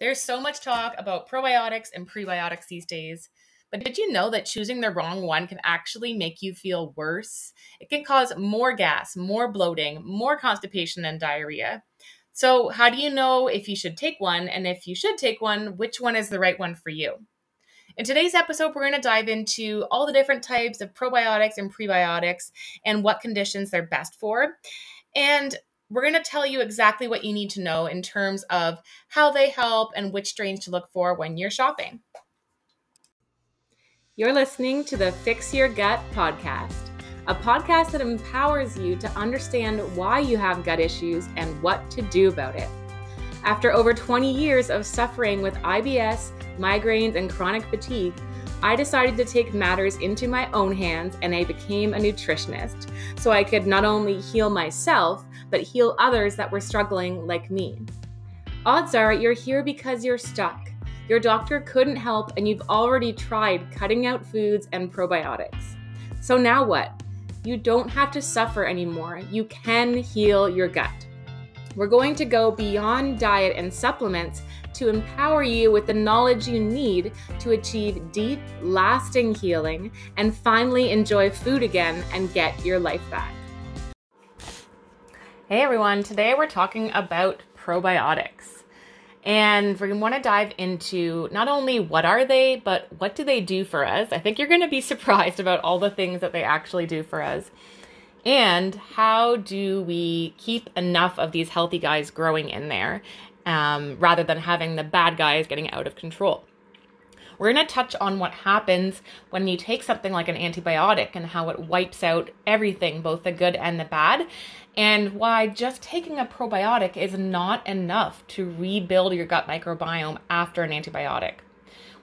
There's so much talk about probiotics and prebiotics these days, but did you know that choosing the wrong one can actually make you feel worse? It can cause more gas, more bloating, more constipation, and diarrhea. So, how do you know if you should take one? And if you should take one, which one is the right one for you? In today's episode, we're going to dive into all the different types of probiotics and prebiotics and what conditions they're best for. And we're going to tell you exactly what you need to know in terms of how they help and which strains to look for when you're shopping. You're listening to the Fix Your Gut podcast, a podcast that empowers you to understand why you have gut issues and what to do about it. After over 20 years of suffering with IBS, migraines, and chronic fatigue, I decided to take matters into my own hands and I became a nutritionist so I could not only heal myself, but heal others that were struggling like me. Odds are you're here because you're stuck. Your doctor couldn't help, and you've already tried cutting out foods and probiotics. So now what? You don't have to suffer anymore. You can heal your gut. We're going to go beyond diet and supplements to empower you with the knowledge you need to achieve deep, lasting healing and finally enjoy food again and get your life back. Hey everyone, today we're talking about probiotics. And we want to dive into not only what are they, but what do they do for us? I think you're going to be surprised about all the things that they actually do for us. And how do we keep enough of these healthy guys growing in there um, rather than having the bad guys getting out of control? We're going to touch on what happens when you take something like an antibiotic and how it wipes out everything, both the good and the bad, and why just taking a probiotic is not enough to rebuild your gut microbiome after an antibiotic.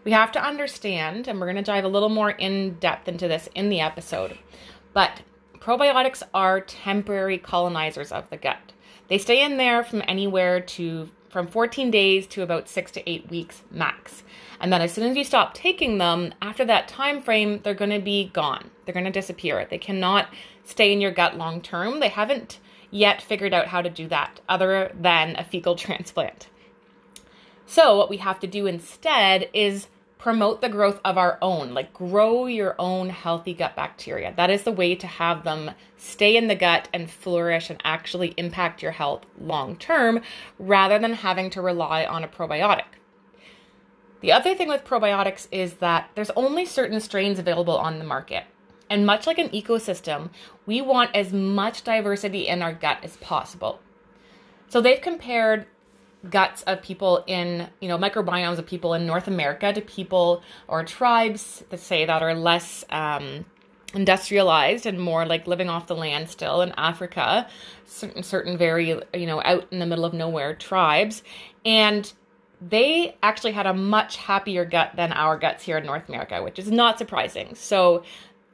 We have to understand, and we're going to dive a little more in depth into this in the episode, but probiotics are temporary colonizers of the gut. They stay in there from anywhere to from 14 days to about 6 to 8 weeks max. And then as soon as you stop taking them, after that time frame, they're going to be gone. They're going to disappear. They cannot stay in your gut long term. They haven't yet figured out how to do that other than a fecal transplant. So, what we have to do instead is promote the growth of our own, like grow your own healthy gut bacteria. That is the way to have them stay in the gut and flourish and actually impact your health long term rather than having to rely on a probiotic. The other thing with probiotics is that there's only certain strains available on the market. And much like an ecosystem, we want as much diversity in our gut as possible. So they've compared guts of people in, you know, microbiomes of people in North America to people or tribes that say that are less um, industrialized and more like living off the land still in Africa, certain, certain very, you know, out in the middle of nowhere tribes. And they actually had a much happier gut than our guts here in North America, which is not surprising. So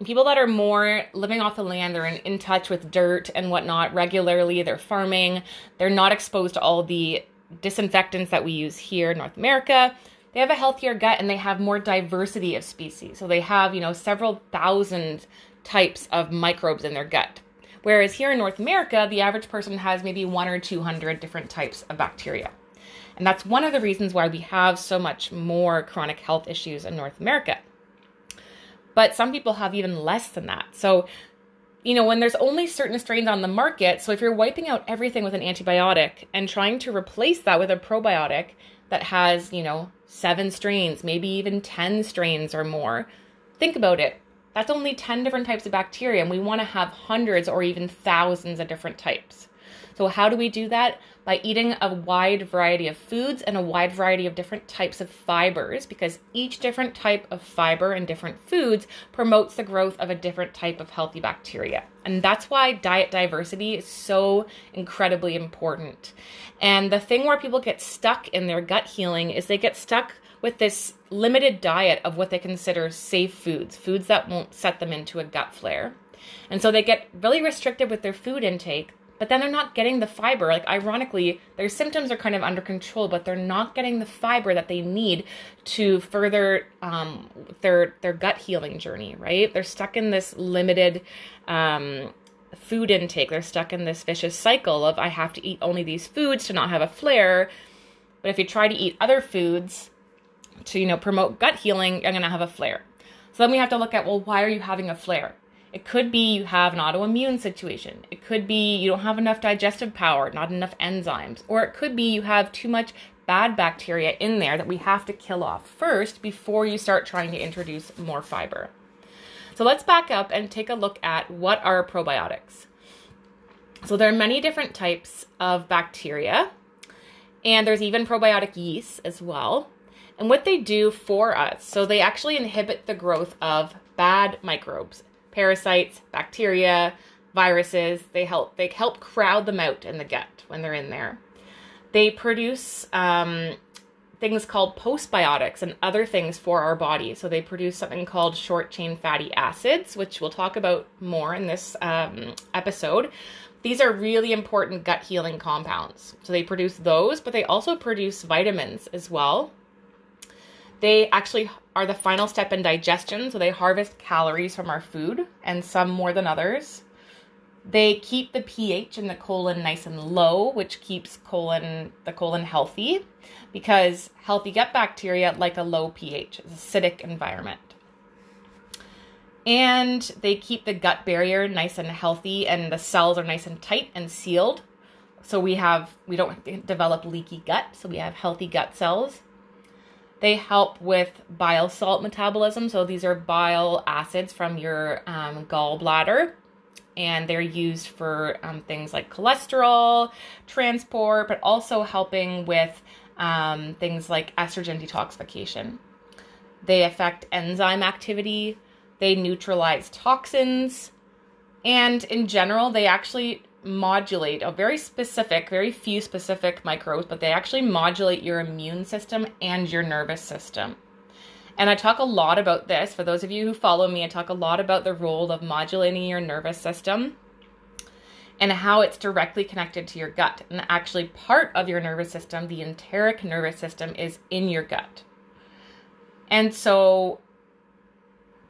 people that are more living off the land, they're in, in touch with dirt and whatnot regularly, they're farming, they're not exposed to all the disinfectants that we use here in North America. They have a healthier gut and they have more diversity of species. So they have, you know, several thousand types of microbes in their gut. Whereas here in North America, the average person has maybe one or 200 different types of bacteria. And that's one of the reasons why we have so much more chronic health issues in North America. But some people have even less than that. So, you know, when there's only certain strains on the market, so if you're wiping out everything with an antibiotic and trying to replace that with a probiotic that has, you know, seven strains, maybe even 10 strains or more, think about it. That's only 10 different types of bacteria, and we want to have hundreds or even thousands of different types. So, how do we do that? By eating a wide variety of foods and a wide variety of different types of fibers, because each different type of fiber and different foods promotes the growth of a different type of healthy bacteria. And that's why diet diversity is so incredibly important. And the thing where people get stuck in their gut healing is they get stuck with this limited diet of what they consider safe foods, foods that won't set them into a gut flare. And so they get really restricted with their food intake but then they're not getting the fiber. Like, ironically, their symptoms are kind of under control, but they're not getting the fiber that they need to further um, their their gut healing journey. Right? They're stuck in this limited. Um, food intake they're stuck in this vicious cycle of i have to eat only these foods to not have a flare But if you try to eat other foods to, you know, promote gut healing, you're going to have a flare. So then we have to look at, well, why are you having a flare? It could be you have an autoimmune situation. It could be you don't have enough digestive power, not enough enzymes. Or it could be you have too much bad bacteria in there that we have to kill off first before you start trying to introduce more fiber. So let's back up and take a look at what are probiotics. So there are many different types of bacteria, and there's even probiotic yeast as well. And what they do for us, so they actually inhibit the growth of bad microbes, parasites, bacteria, viruses. They help they help crowd them out in the gut when they're in there. They produce um, things called postbiotics and other things for our body. So they produce something called short chain fatty acids, which we'll talk about more in this um, episode. These are really important gut healing compounds. So they produce those, but they also produce vitamins as well. They actually are the final step in digestion, so they harvest calories from our food and some more than others. They keep the pH in the colon nice and low, which keeps colon the colon healthy because healthy gut bacteria like a low pH, acidic environment. And they keep the gut barrier nice and healthy and the cells are nice and tight and sealed. So we have we don't develop leaky gut, so we have healthy gut cells. They help with bile salt metabolism. So these are bile acids from your um, gallbladder and they're used for um, things like cholesterol transport, but also helping with um, things like estrogen detoxification. They affect enzyme activity, they neutralize toxins, and in general, they actually modulate a very specific, very few specific microbes, but they actually modulate your immune system and your nervous system. And I talk a lot about this. For those of you who follow me, I talk a lot about the role of modulating your nervous system and how it's directly connected to your gut. And actually, part of your nervous system, the enteric nervous system, is in your gut. And so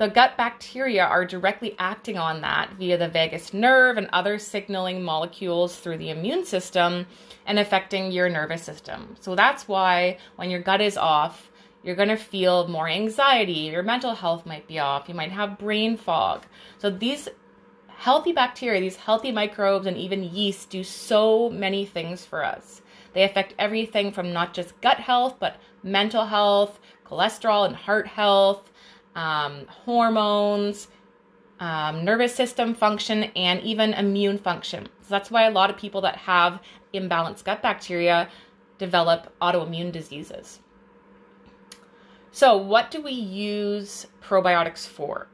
the gut bacteria are directly acting on that via the vagus nerve and other signaling molecules through the immune system and affecting your nervous system. So that's why when your gut is off, you're going to feel more anxiety. Your mental health might be off. You might have brain fog. So, these healthy bacteria, these healthy microbes, and even yeast do so many things for us. They affect everything from not just gut health, but mental health, cholesterol and heart health, um, hormones, um, nervous system function, and even immune function. So, that's why a lot of people that have imbalanced gut bacteria develop autoimmune diseases. So, what do we use probiotics for?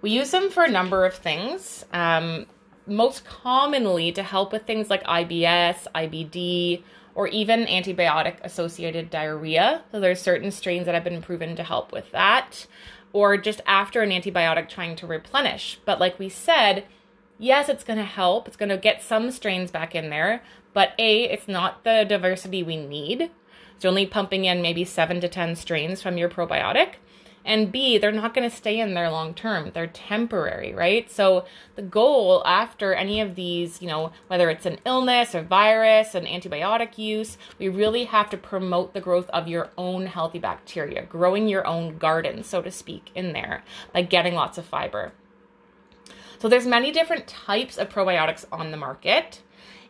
We use them for a number of things. Um, most commonly to help with things like IBS, IBD, or even antibiotic associated diarrhea. So, there's certain strains that have been proven to help with that, or just after an antibiotic trying to replenish. But, like we said, yes, it's going to help. It's going to get some strains back in there, but A, it's not the diversity we need. You're only pumping in maybe seven to 10 strains from your probiotic. And B, they're not going to stay in there long term. They're temporary, right? So the goal after any of these, you know, whether it's an illness or virus, an antibiotic use, we really have to promote the growth of your own healthy bacteria, growing your own garden, so to speak, in there by getting lots of fiber. So there's many different types of probiotics on the market.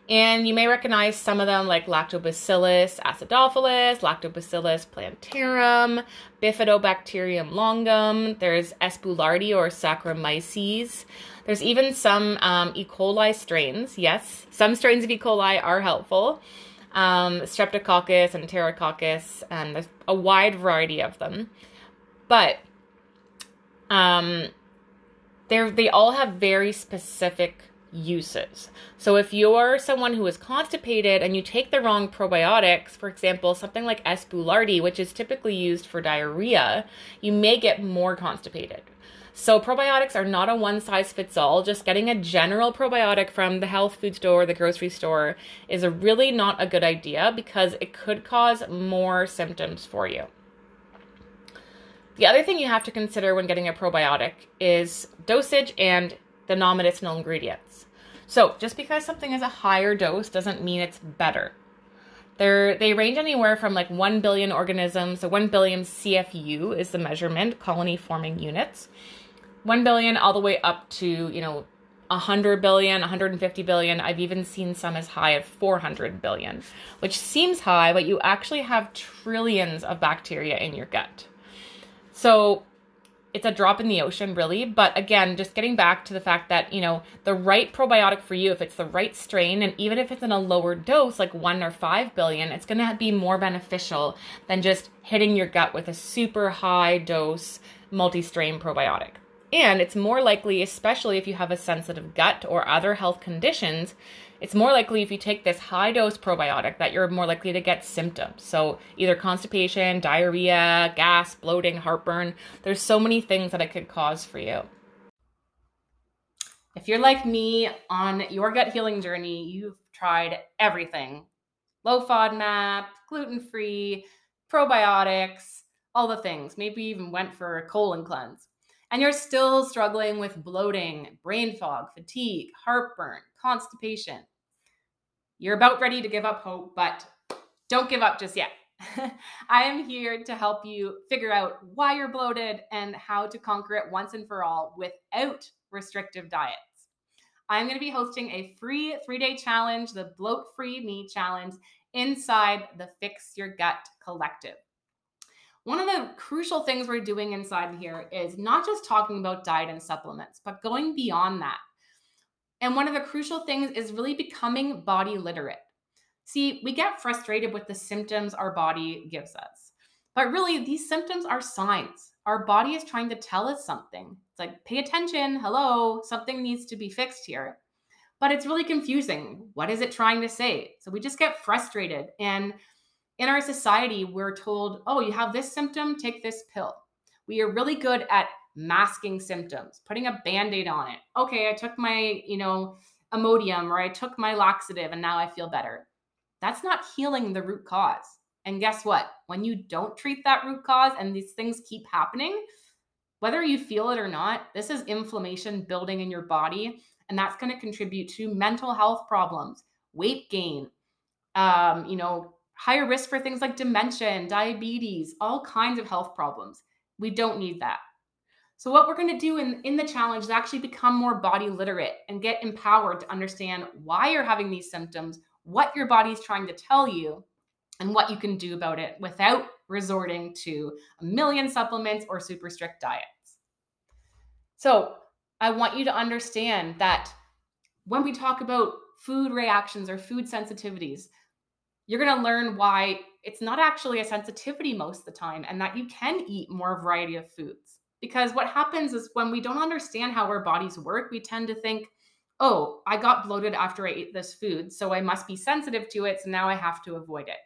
And you may recognize some of them like Lactobacillus acidophilus, Lactobacillus plantarum, Bifidobacterium longum. There's S. boulardii or Saccharomyces. There's even some um, E. coli strains. Yes, some strains of E. coli are helpful. Um, Streptococcus and Enterococcus, and there's a wide variety of them. But um, they all have very specific uses. So if you're someone who is constipated and you take the wrong probiotics, for example, something like S. boulardii, which is typically used for diarrhea, you may get more constipated. So probiotics are not a one size fits all. Just getting a general probiotic from the health food store, the grocery store is really not a good idea because it could cause more symptoms for you. The other thing you have to consider when getting a probiotic is dosage and the non medicinal ingredients. So, just because something is a higher dose doesn't mean it's better. They're, they range anywhere from like 1 billion organisms, so 1 billion CFU is the measurement, colony forming units. 1 billion all the way up to, you know, 100 billion, 150 billion. I've even seen some as high as 400 billion, which seems high, but you actually have trillions of bacteria in your gut. So it's a drop in the ocean, really. But again, just getting back to the fact that, you know, the right probiotic for you, if it's the right strain, and even if it's in a lower dose, like one or five billion, it's going to be more beneficial than just hitting your gut with a super high dose multi strain probiotic. And it's more likely, especially if you have a sensitive gut or other health conditions, it's more likely if you take this high dose probiotic that you're more likely to get symptoms. So, either constipation, diarrhea, gas, bloating, heartburn. There's so many things that it could cause for you. If you're like me on your gut healing journey, you've tried everything low FODMAP, gluten free, probiotics, all the things. Maybe even went for a colon cleanse and you're still struggling with bloating, brain fog, fatigue, heartburn, constipation, you're about ready to give up hope, but don't give up just yet. I am here to help you figure out why you're bloated and how to conquer it once and for all without restrictive diets. I'm going to be hosting a free three day challenge, the Bloat Free Me Challenge, inside the Fix Your Gut Collective. One of the crucial things we're doing inside here is not just talking about diet and supplements, but going beyond that. And one of the crucial things is really becoming body literate. See, we get frustrated with the symptoms our body gives us, but really, these symptoms are signs. Our body is trying to tell us something. It's like, pay attention, hello, something needs to be fixed here. But it's really confusing. What is it trying to say? So we just get frustrated and in our society, we're told, oh, you have this symptom, take this pill. We are really good at masking symptoms, putting a band aid on it. Okay, I took my, you know, Imodium or I took my laxative and now I feel better. That's not healing the root cause. And guess what? When you don't treat that root cause and these things keep happening, whether you feel it or not, this is inflammation building in your body. And that's going to contribute to mental health problems, weight gain, um, you know, higher risk for things like dementia and diabetes, all kinds of health problems. We don't need that. So, what we're going to do in, in the challenge is actually become more body literate and get empowered to understand why you're having these symptoms, what your body is trying to tell you, and what you can do about it without resorting to a million supplements or super strict diets. So, I want you to understand that when we talk about food reactions or food sensitivities, you're going to learn why it's not actually a sensitivity most of the time and that you can eat more variety of foods. Because what happens is when we don't understand how our bodies work, we tend to think, oh, I got bloated after I ate this food, so I must be sensitive to it, so now I have to avoid it.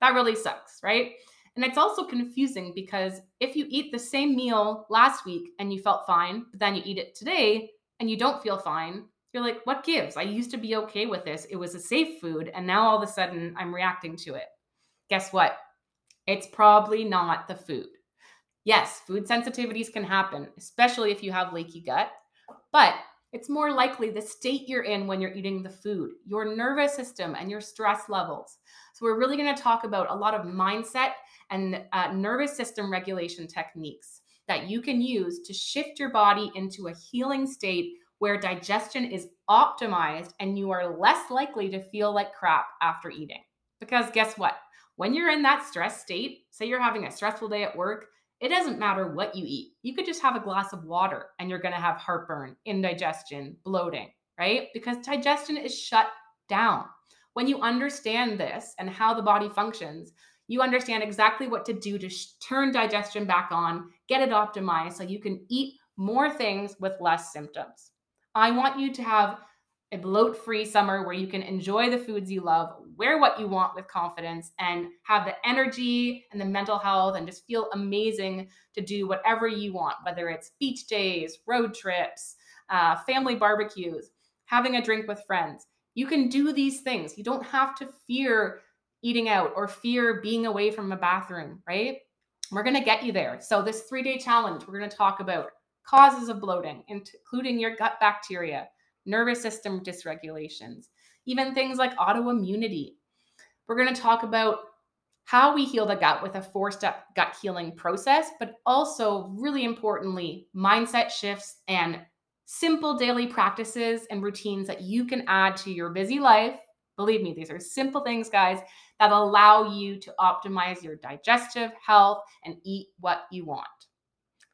That really sucks, right? And it's also confusing because if you eat the same meal last week and you felt fine, but then you eat it today and you don't feel fine, you're like, what gives? I used to be okay with this. It was a safe food. And now all of a sudden I'm reacting to it. Guess what? It's probably not the food. Yes, food sensitivities can happen, especially if you have leaky gut, but it's more likely the state you're in when you're eating the food, your nervous system, and your stress levels. So, we're really going to talk about a lot of mindset and uh, nervous system regulation techniques that you can use to shift your body into a healing state where digestion is optimized and you are less likely to feel like crap after eating. Because guess what? When you're in that stress state, say you're having a stressful day at work, it doesn't matter what you eat. You could just have a glass of water and you're going to have heartburn, indigestion, bloating, right? Because digestion is shut down. When you understand this and how the body functions, you understand exactly what to do to sh- turn digestion back on, get it optimized so you can eat more things with less symptoms. I want you to have a bloat free summer where you can enjoy the foods you love, wear what you want with confidence, and have the energy and the mental health and just feel amazing to do whatever you want, whether it's beach days, road trips, uh, family barbecues, having a drink with friends. You can do these things. You don't have to fear eating out or fear being away from a bathroom, right? We're going to get you there. So, this three day challenge, we're going to talk about causes of bloating, including your gut bacteria, nervous system dysregulations, even things like autoimmunity. We're going to talk about how we heal the gut with a four step gut healing process, but also, really importantly, mindset shifts and simple daily practices and routines that you can add to your busy life. Believe me, these are simple things, guys, that allow you to optimize your digestive health and eat what you want.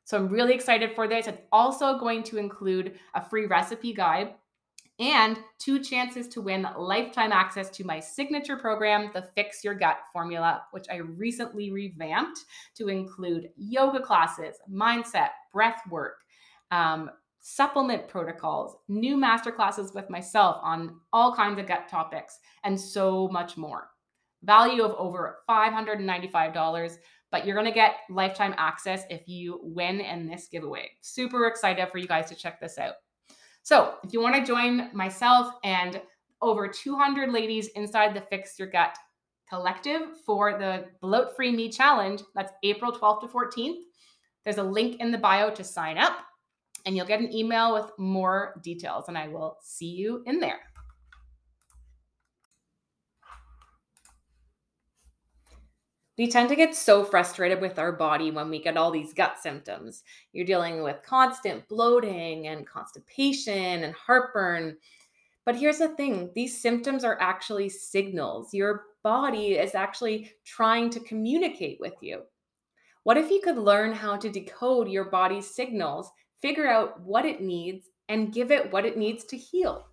So I'm really excited for this. It's also going to include a free recipe guide and two chances to win lifetime access to my signature program, the Fix Your Gut Formula, which I recently revamped to include yoga classes, mindset, breath work, um, supplement protocols, new masterclasses with myself on all kinds of gut topics, and so much more. Value of over $595 but you're going to get lifetime access if you win in this giveaway. Super excited for you guys to check this out. So, if you want to join myself and over 200 ladies inside the Fix Your Gut collective for the Bloat Free Me Challenge, that's April 12th to 14th. There's a link in the bio to sign up, and you'll get an email with more details, and I will see you in there. We tend to get so frustrated with our body when we get all these gut symptoms. You're dealing with constant bloating and constipation and heartburn. But here's the thing these symptoms are actually signals. Your body is actually trying to communicate with you. What if you could learn how to decode your body's signals, figure out what it needs, and give it what it needs to heal?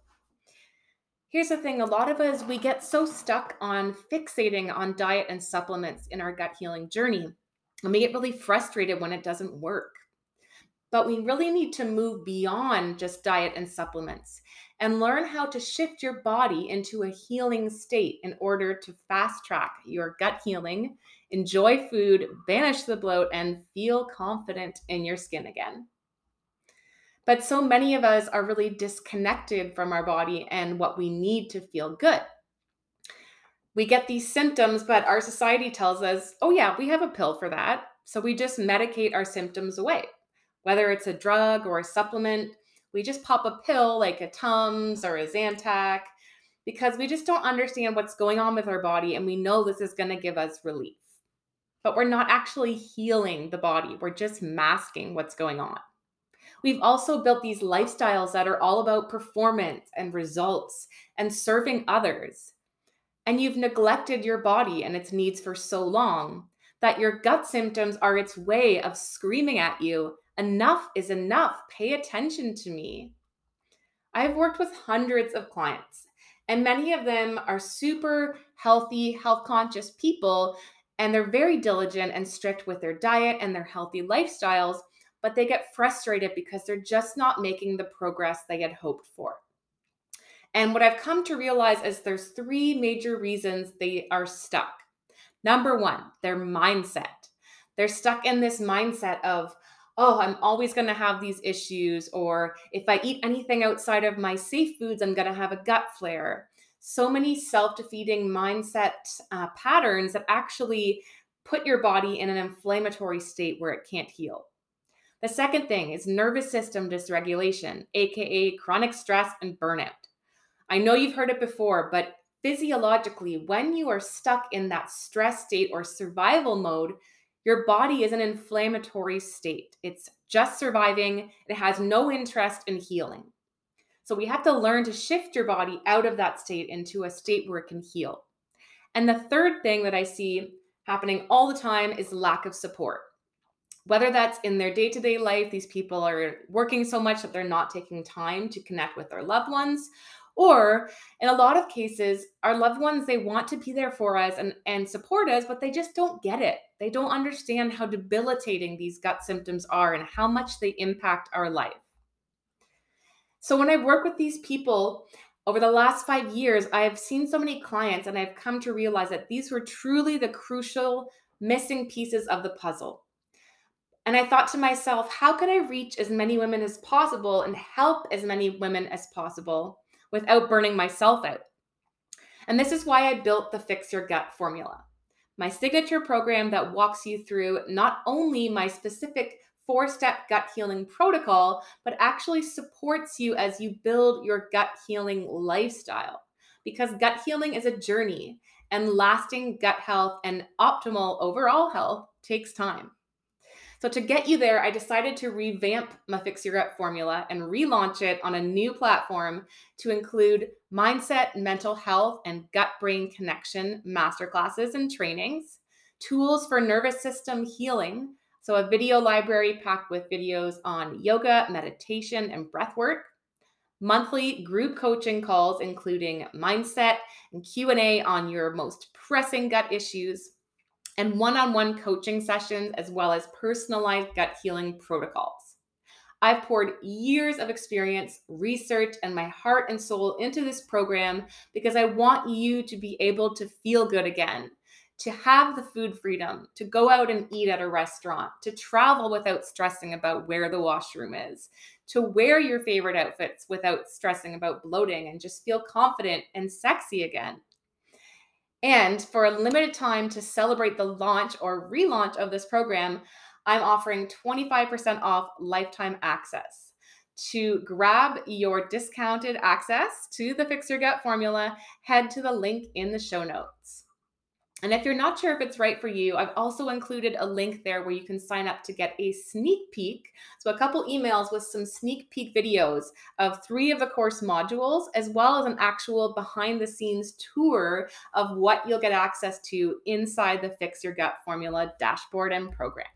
Here's the thing a lot of us, we get so stuck on fixating on diet and supplements in our gut healing journey, and we get really frustrated when it doesn't work. But we really need to move beyond just diet and supplements and learn how to shift your body into a healing state in order to fast track your gut healing, enjoy food, banish the bloat, and feel confident in your skin again. But so many of us are really disconnected from our body and what we need to feel good. We get these symptoms, but our society tells us, oh, yeah, we have a pill for that. So we just medicate our symptoms away. Whether it's a drug or a supplement, we just pop a pill like a Tums or a Zantac because we just don't understand what's going on with our body and we know this is going to give us relief. But we're not actually healing the body, we're just masking what's going on. We've also built these lifestyles that are all about performance and results and serving others. And you've neglected your body and its needs for so long that your gut symptoms are its way of screaming at you enough is enough. Pay attention to me. I've worked with hundreds of clients, and many of them are super healthy, health conscious people, and they're very diligent and strict with their diet and their healthy lifestyles but they get frustrated because they're just not making the progress they had hoped for. And what I've come to realize is there's three major reasons they are stuck. Number one, their mindset. They're stuck in this mindset of, oh, I'm always going to have these issues, or if I eat anything outside of my safe foods, I'm going to have a gut flare. So many self defeating mindset uh, patterns that actually put your body in an inflammatory state where it can't heal. The second thing is nervous system dysregulation, aka chronic stress and burnout. I know you've heard it before, but physiologically, when you are stuck in that stress state or survival mode, your body is an inflammatory state. It's just surviving, it has no interest in healing. So we have to learn to shift your body out of that state into a state where it can heal. And the third thing that I see happening all the time is lack of support whether that's in their day to day life, these people are working so much that they're not taking time to connect with their loved ones. Or in a lot of cases, our loved ones, they want to be there for us and, and support us, but they just don't get it. They don't understand how debilitating these gut symptoms are and how much they impact our life. So when I work with these people, over the last five years, I have seen so many clients and I've come to realize that these were truly the crucial missing pieces of the puzzle. And I thought to myself, how could I reach as many women as possible and help as many women as possible without burning myself out? And this is why I built the Fix Your Gut formula, my signature program that walks you through not only my specific four step gut healing protocol, but actually supports you as you build your gut healing lifestyle. Because gut healing is a journey and lasting gut health and optimal overall health takes time. So, to get you there, I decided to revamp my Fix Your Gut formula and relaunch it on a new platform to include mindset, mental health, and gut brain connection masterclasses and trainings, tools for nervous system healing. So, a video library packed with videos on yoga, meditation, and breath work, monthly group coaching calls including mindset and q&a on your most pressing gut issues and one on one coaching sessions, as well as personalized gut healing protocols. I've poured years of experience, research, and my heart and soul into this program because I want you to be able to feel good again, to have the food freedom, to go out and eat at a restaurant, to travel without stressing about where the washroom is, to wear your favorite outfits without stressing about bloating and just feel confident and sexy again. And for a limited time to celebrate the launch or relaunch of this program, I'm offering 25% off lifetime access. To grab your discounted access to the Fix Your Gut formula, head to the link in the show notes. And if you're not sure if it's right for you, I've also included a link there where you can sign up to get a sneak peek. So, a couple emails with some sneak peek videos of three of the course modules, as well as an actual behind the scenes tour of what you'll get access to inside the Fix Your Gut Formula dashboard and program.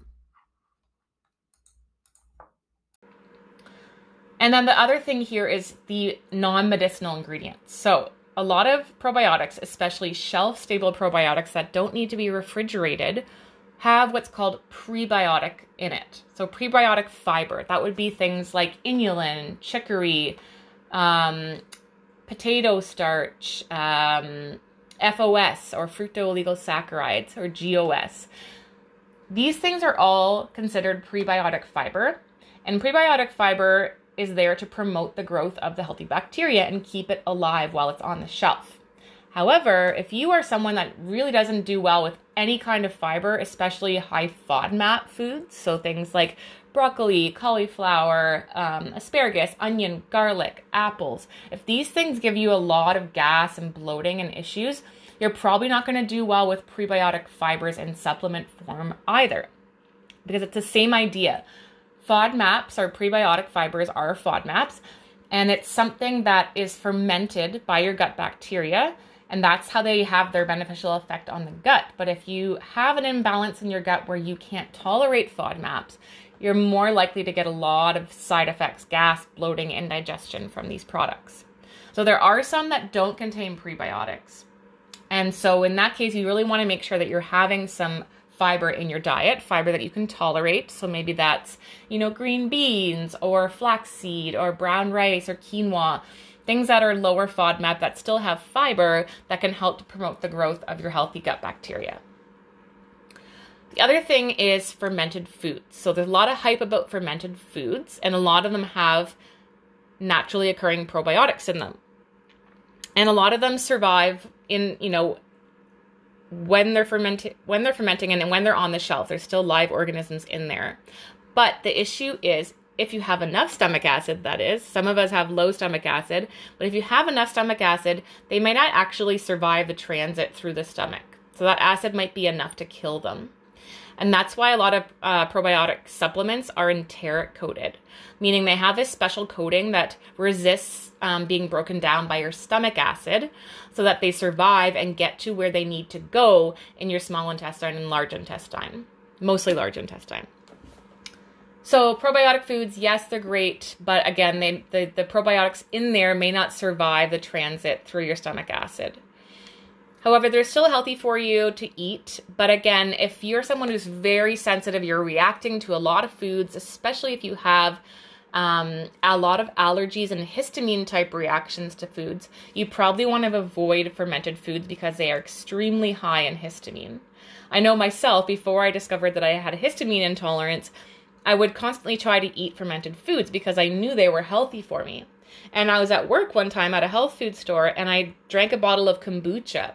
And then the other thing here is the non medicinal ingredients. So, a lot of probiotics, especially shelf stable probiotics that don't need to be refrigerated, have what's called prebiotic in it. So, prebiotic fiber, that would be things like inulin, chicory, um, potato starch, um, FOS or fructooligosaccharides or GOS. These things are all considered prebiotic fiber, and prebiotic fiber is there to promote the growth of the healthy bacteria and keep it alive while it's on the shelf. However, if you are someone that really doesn't do well with any kind of fiber, especially high FODMAP foods, so things like broccoli, cauliflower, um, asparagus, onion, garlic, apples, if these things give you a lot of gas and bloating and issues, you're probably not going to do well with prebiotic fibers in supplement form either. Because it's the same idea. FODMAPs or prebiotic fibers are FODMAPs, and it's something that is fermented by your gut bacteria, and that's how they have their beneficial effect on the gut. But if you have an imbalance in your gut where you can't tolerate FODMAPs, you're more likely to get a lot of side effects, gas, bloating, indigestion from these products. So there are some that don't contain prebiotics. And so in that case, you really want to make sure that you're having some fiber in your diet, fiber that you can tolerate. So maybe that's, you know, green beans or flaxseed or brown rice or quinoa, things that are lower FODMAP that still have fiber that can help to promote the growth of your healthy gut bacteria. The other thing is fermented foods. So there's a lot of hype about fermented foods, and a lot of them have naturally occurring probiotics in them. And a lot of them survive in, you know, when they're fermenting when they're fermenting and when they're on the shelf there's still live organisms in there. But the issue is if you have enough stomach acid that is some of us have low stomach acid but if you have enough stomach acid they might not actually survive the transit through the stomach. So that acid might be enough to kill them and that's why a lot of uh, probiotic supplements are enteric coated, meaning they have this special coating that resists um, being broken down by your stomach acid so that they survive and get to where they need to go in your small intestine and large intestine, mostly large intestine. So probiotic foods, yes, they're great, but again, they, the, the probiotics in there may not survive the transit through your stomach acid. However, they're still healthy for you to eat. But again, if you're someone who's very sensitive, you're reacting to a lot of foods, especially if you have um, a lot of allergies and histamine type reactions to foods, you probably want to avoid fermented foods because they are extremely high in histamine. I know myself, before I discovered that I had a histamine intolerance, I would constantly try to eat fermented foods because I knew they were healthy for me. And I was at work one time at a health food store and I drank a bottle of kombucha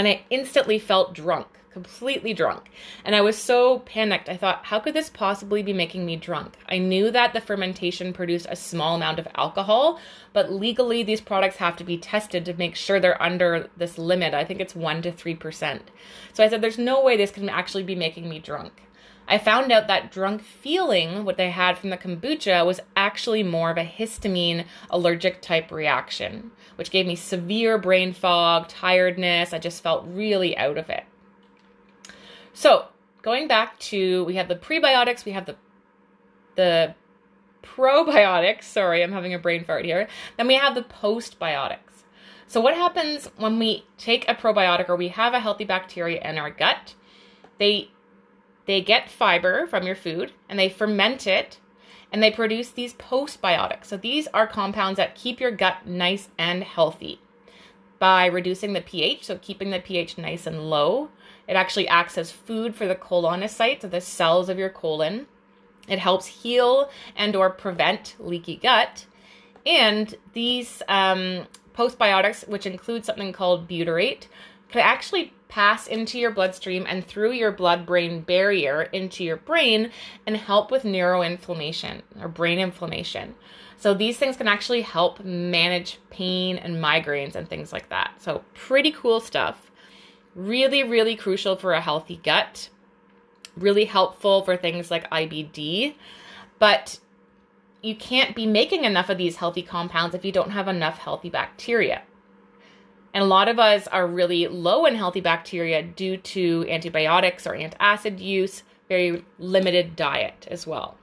and I instantly felt drunk. completely drunk. And I was so panicked. I thought, how could this possibly be making me drunk? I knew that the fermentation produced a small amount of alcohol, but legally these products have to be tested to make sure they're under this limit. I think it's 1 to 3%. So I said, there's no way this can actually be making me drunk. I found out that drunk feeling, what they had from the kombucha, was actually more of a histamine allergic type reaction, which gave me severe brain fog, tiredness. I just felt really out of it. So, going back to we have the prebiotics, we have the the probiotics. Sorry, I'm having a brain fart here. Then we have the postbiotics. So, what happens when we take a probiotic or we have a healthy bacteria in our gut? They they get fiber from your food and they ferment it and they produce these postbiotics. So these are compounds that keep your gut nice and healthy by reducing the pH, so keeping the pH nice and low. It actually acts as food for the colonocytes, so the cells of your colon. It helps heal and or prevent leaky gut. And these um, postbiotics, which include something called butyrate, could actually pass into your bloodstream and through your blood brain barrier into your brain and help with neuroinflammation or brain inflammation. So these things can actually help manage pain and migraines and things like that. So pretty cool stuff. Really, really crucial for a healthy gut. Really helpful for things like IBD. But you can't be making enough of these healthy compounds if you don't have enough healthy bacteria. And a lot of us are really low in healthy bacteria due to antibiotics or antacid use, very limited diet as well.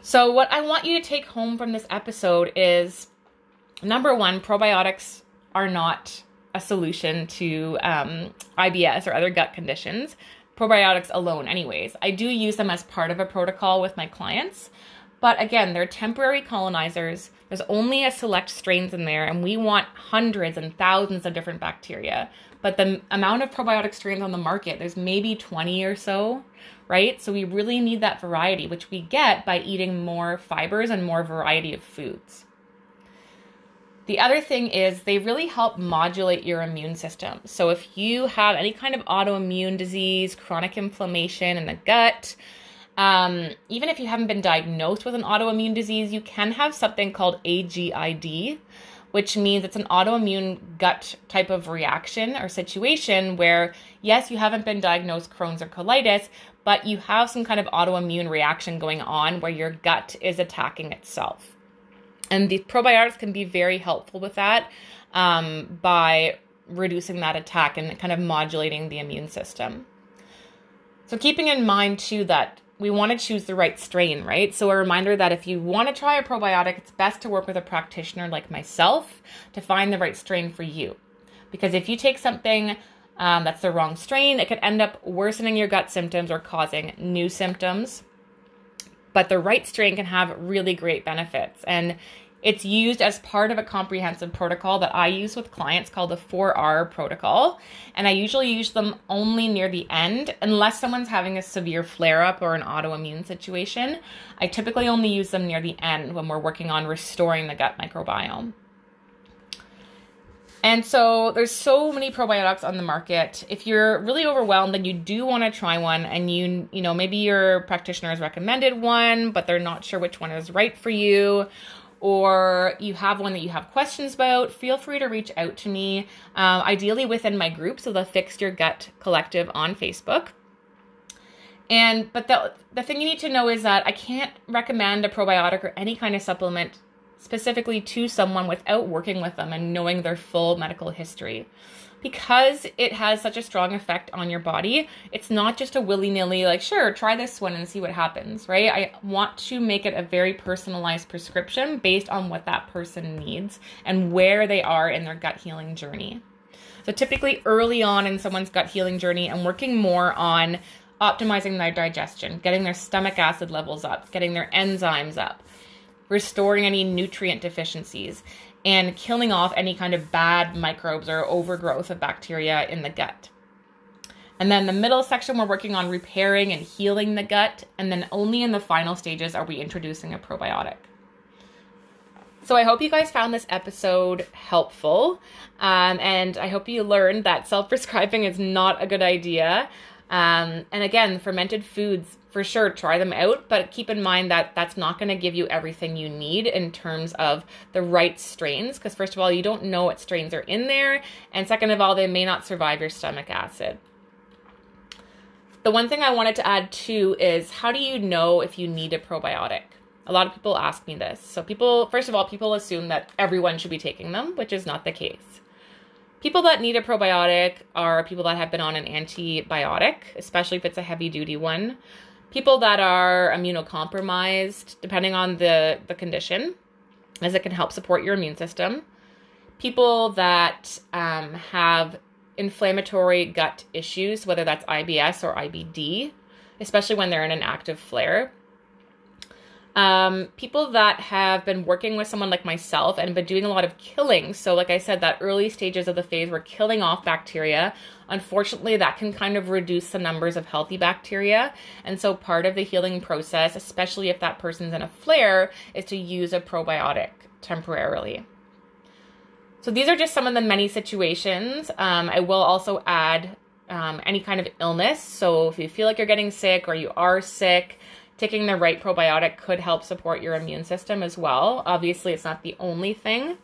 So, what I want you to take home from this episode is number one, probiotics are not a solution to um, IBS or other gut conditions. Probiotics alone, anyways. I do use them as part of a protocol with my clients, but again, they're temporary colonizers. There's only a select strains in there, and we want hundreds and thousands of different bacteria. But the amount of probiotic strains on the market, there's maybe 20 or so, right? So we really need that variety, which we get by eating more fibers and more variety of foods. The other thing is they really help modulate your immune system. So if you have any kind of autoimmune disease, chronic inflammation in the gut, um, even if you haven't been diagnosed with an autoimmune disease, you can have something called AGID, which means it's an autoimmune gut type of reaction or situation where, yes, you haven't been diagnosed Crohn's or colitis, but you have some kind of autoimmune reaction going on where your gut is attacking itself. And these probiotics can be very helpful with that um, by reducing that attack and kind of modulating the immune system. So, keeping in mind too that we want to choose the right strain, right? So, a reminder that if you want to try a probiotic, it's best to work with a practitioner like myself to find the right strain for you. Because if you take something um, that's the wrong strain, it could end up worsening your gut symptoms or causing new symptoms. But the right strain can have really great benefits. And it's used as part of a comprehensive protocol that I use with clients called the 4R protocol. And I usually use them only near the end, unless someone's having a severe flare up or an autoimmune situation. I typically only use them near the end when we're working on restoring the gut microbiome. And so there's so many probiotics on the market. If you're really overwhelmed and you do want to try one and you you know maybe your practitioner has recommended one but they're not sure which one is right for you or you have one that you have questions about, feel free to reach out to me, um, ideally within my group, so the Fix Your Gut Collective on Facebook. And but the the thing you need to know is that I can't recommend a probiotic or any kind of supplement specifically to someone without working with them and knowing their full medical history because it has such a strong effect on your body, it's not just a willy nilly, like, sure, try this one and see what happens, right? I want to make it a very personalized prescription based on what that person needs and where they are in their gut healing journey. So, typically, early on in someone's gut healing journey, I'm working more on optimizing their digestion, getting their stomach acid levels up, getting their enzymes up, restoring any nutrient deficiencies, and killing off any kind of bad microbes or overgrowth of bacteria in the gut. And then the middle section, we're working on repairing and healing the gut. And then only in the final stages are we introducing a probiotic. So I hope you guys found this episode helpful. Um, and I hope you learned that self prescribing is not a good idea. Um, and again, fermented foods, for sure, try them out, but keep in mind that that's not going to give you everything you need in terms of the right strains. Because, first of all, you don't know what strains are in there. And second of all, they may not survive your stomach acid. The one thing I wanted to add too is how do you know if you need a probiotic? A lot of people ask me this. So, people, first of all, people assume that everyone should be taking them, which is not the case. People that need a probiotic are people that have been on an antibiotic, especially if it's a heavy duty one. People that are immunocompromised, depending on the, the condition, as it can help support your immune system. People that um, have inflammatory gut issues, whether that's IBS or IBD, especially when they're in an active flare. Um, people that have been working with someone like myself and been doing a lot of killing. So, like I said, that early stages of the phase, we're killing off bacteria. Unfortunately, that can kind of reduce the numbers of healthy bacteria. And so, part of the healing process, especially if that person's in a flare, is to use a probiotic temporarily. So, these are just some of the many situations. Um, I will also add um, any kind of illness. So, if you feel like you're getting sick or you are sick, taking the right probiotic could help support your immune system as well. Obviously, it's not the only thing.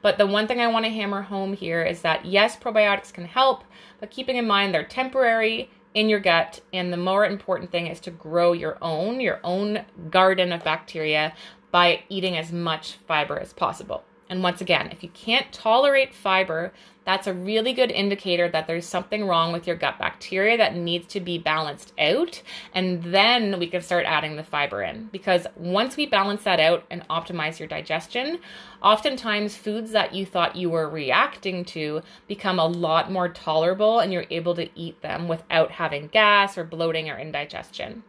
But the one thing I want to hammer home here is that yes, probiotics can help, but keeping in mind they're temporary in your gut. And the more important thing is to grow your own, your own garden of bacteria by eating as much fiber as possible. And once again, if you can't tolerate fiber, that's a really good indicator that there's something wrong with your gut bacteria that needs to be balanced out. And then we can start adding the fiber in. Because once we balance that out and optimize your digestion, oftentimes foods that you thought you were reacting to become a lot more tolerable and you're able to eat them without having gas or bloating or indigestion.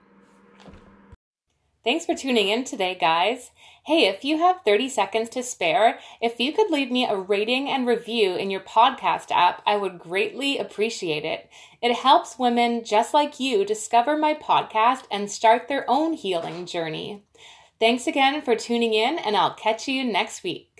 Thanks for tuning in today, guys. Hey, if you have 30 seconds to spare, if you could leave me a rating and review in your podcast app, I would greatly appreciate it. It helps women just like you discover my podcast and start their own healing journey. Thanks again for tuning in, and I'll catch you next week.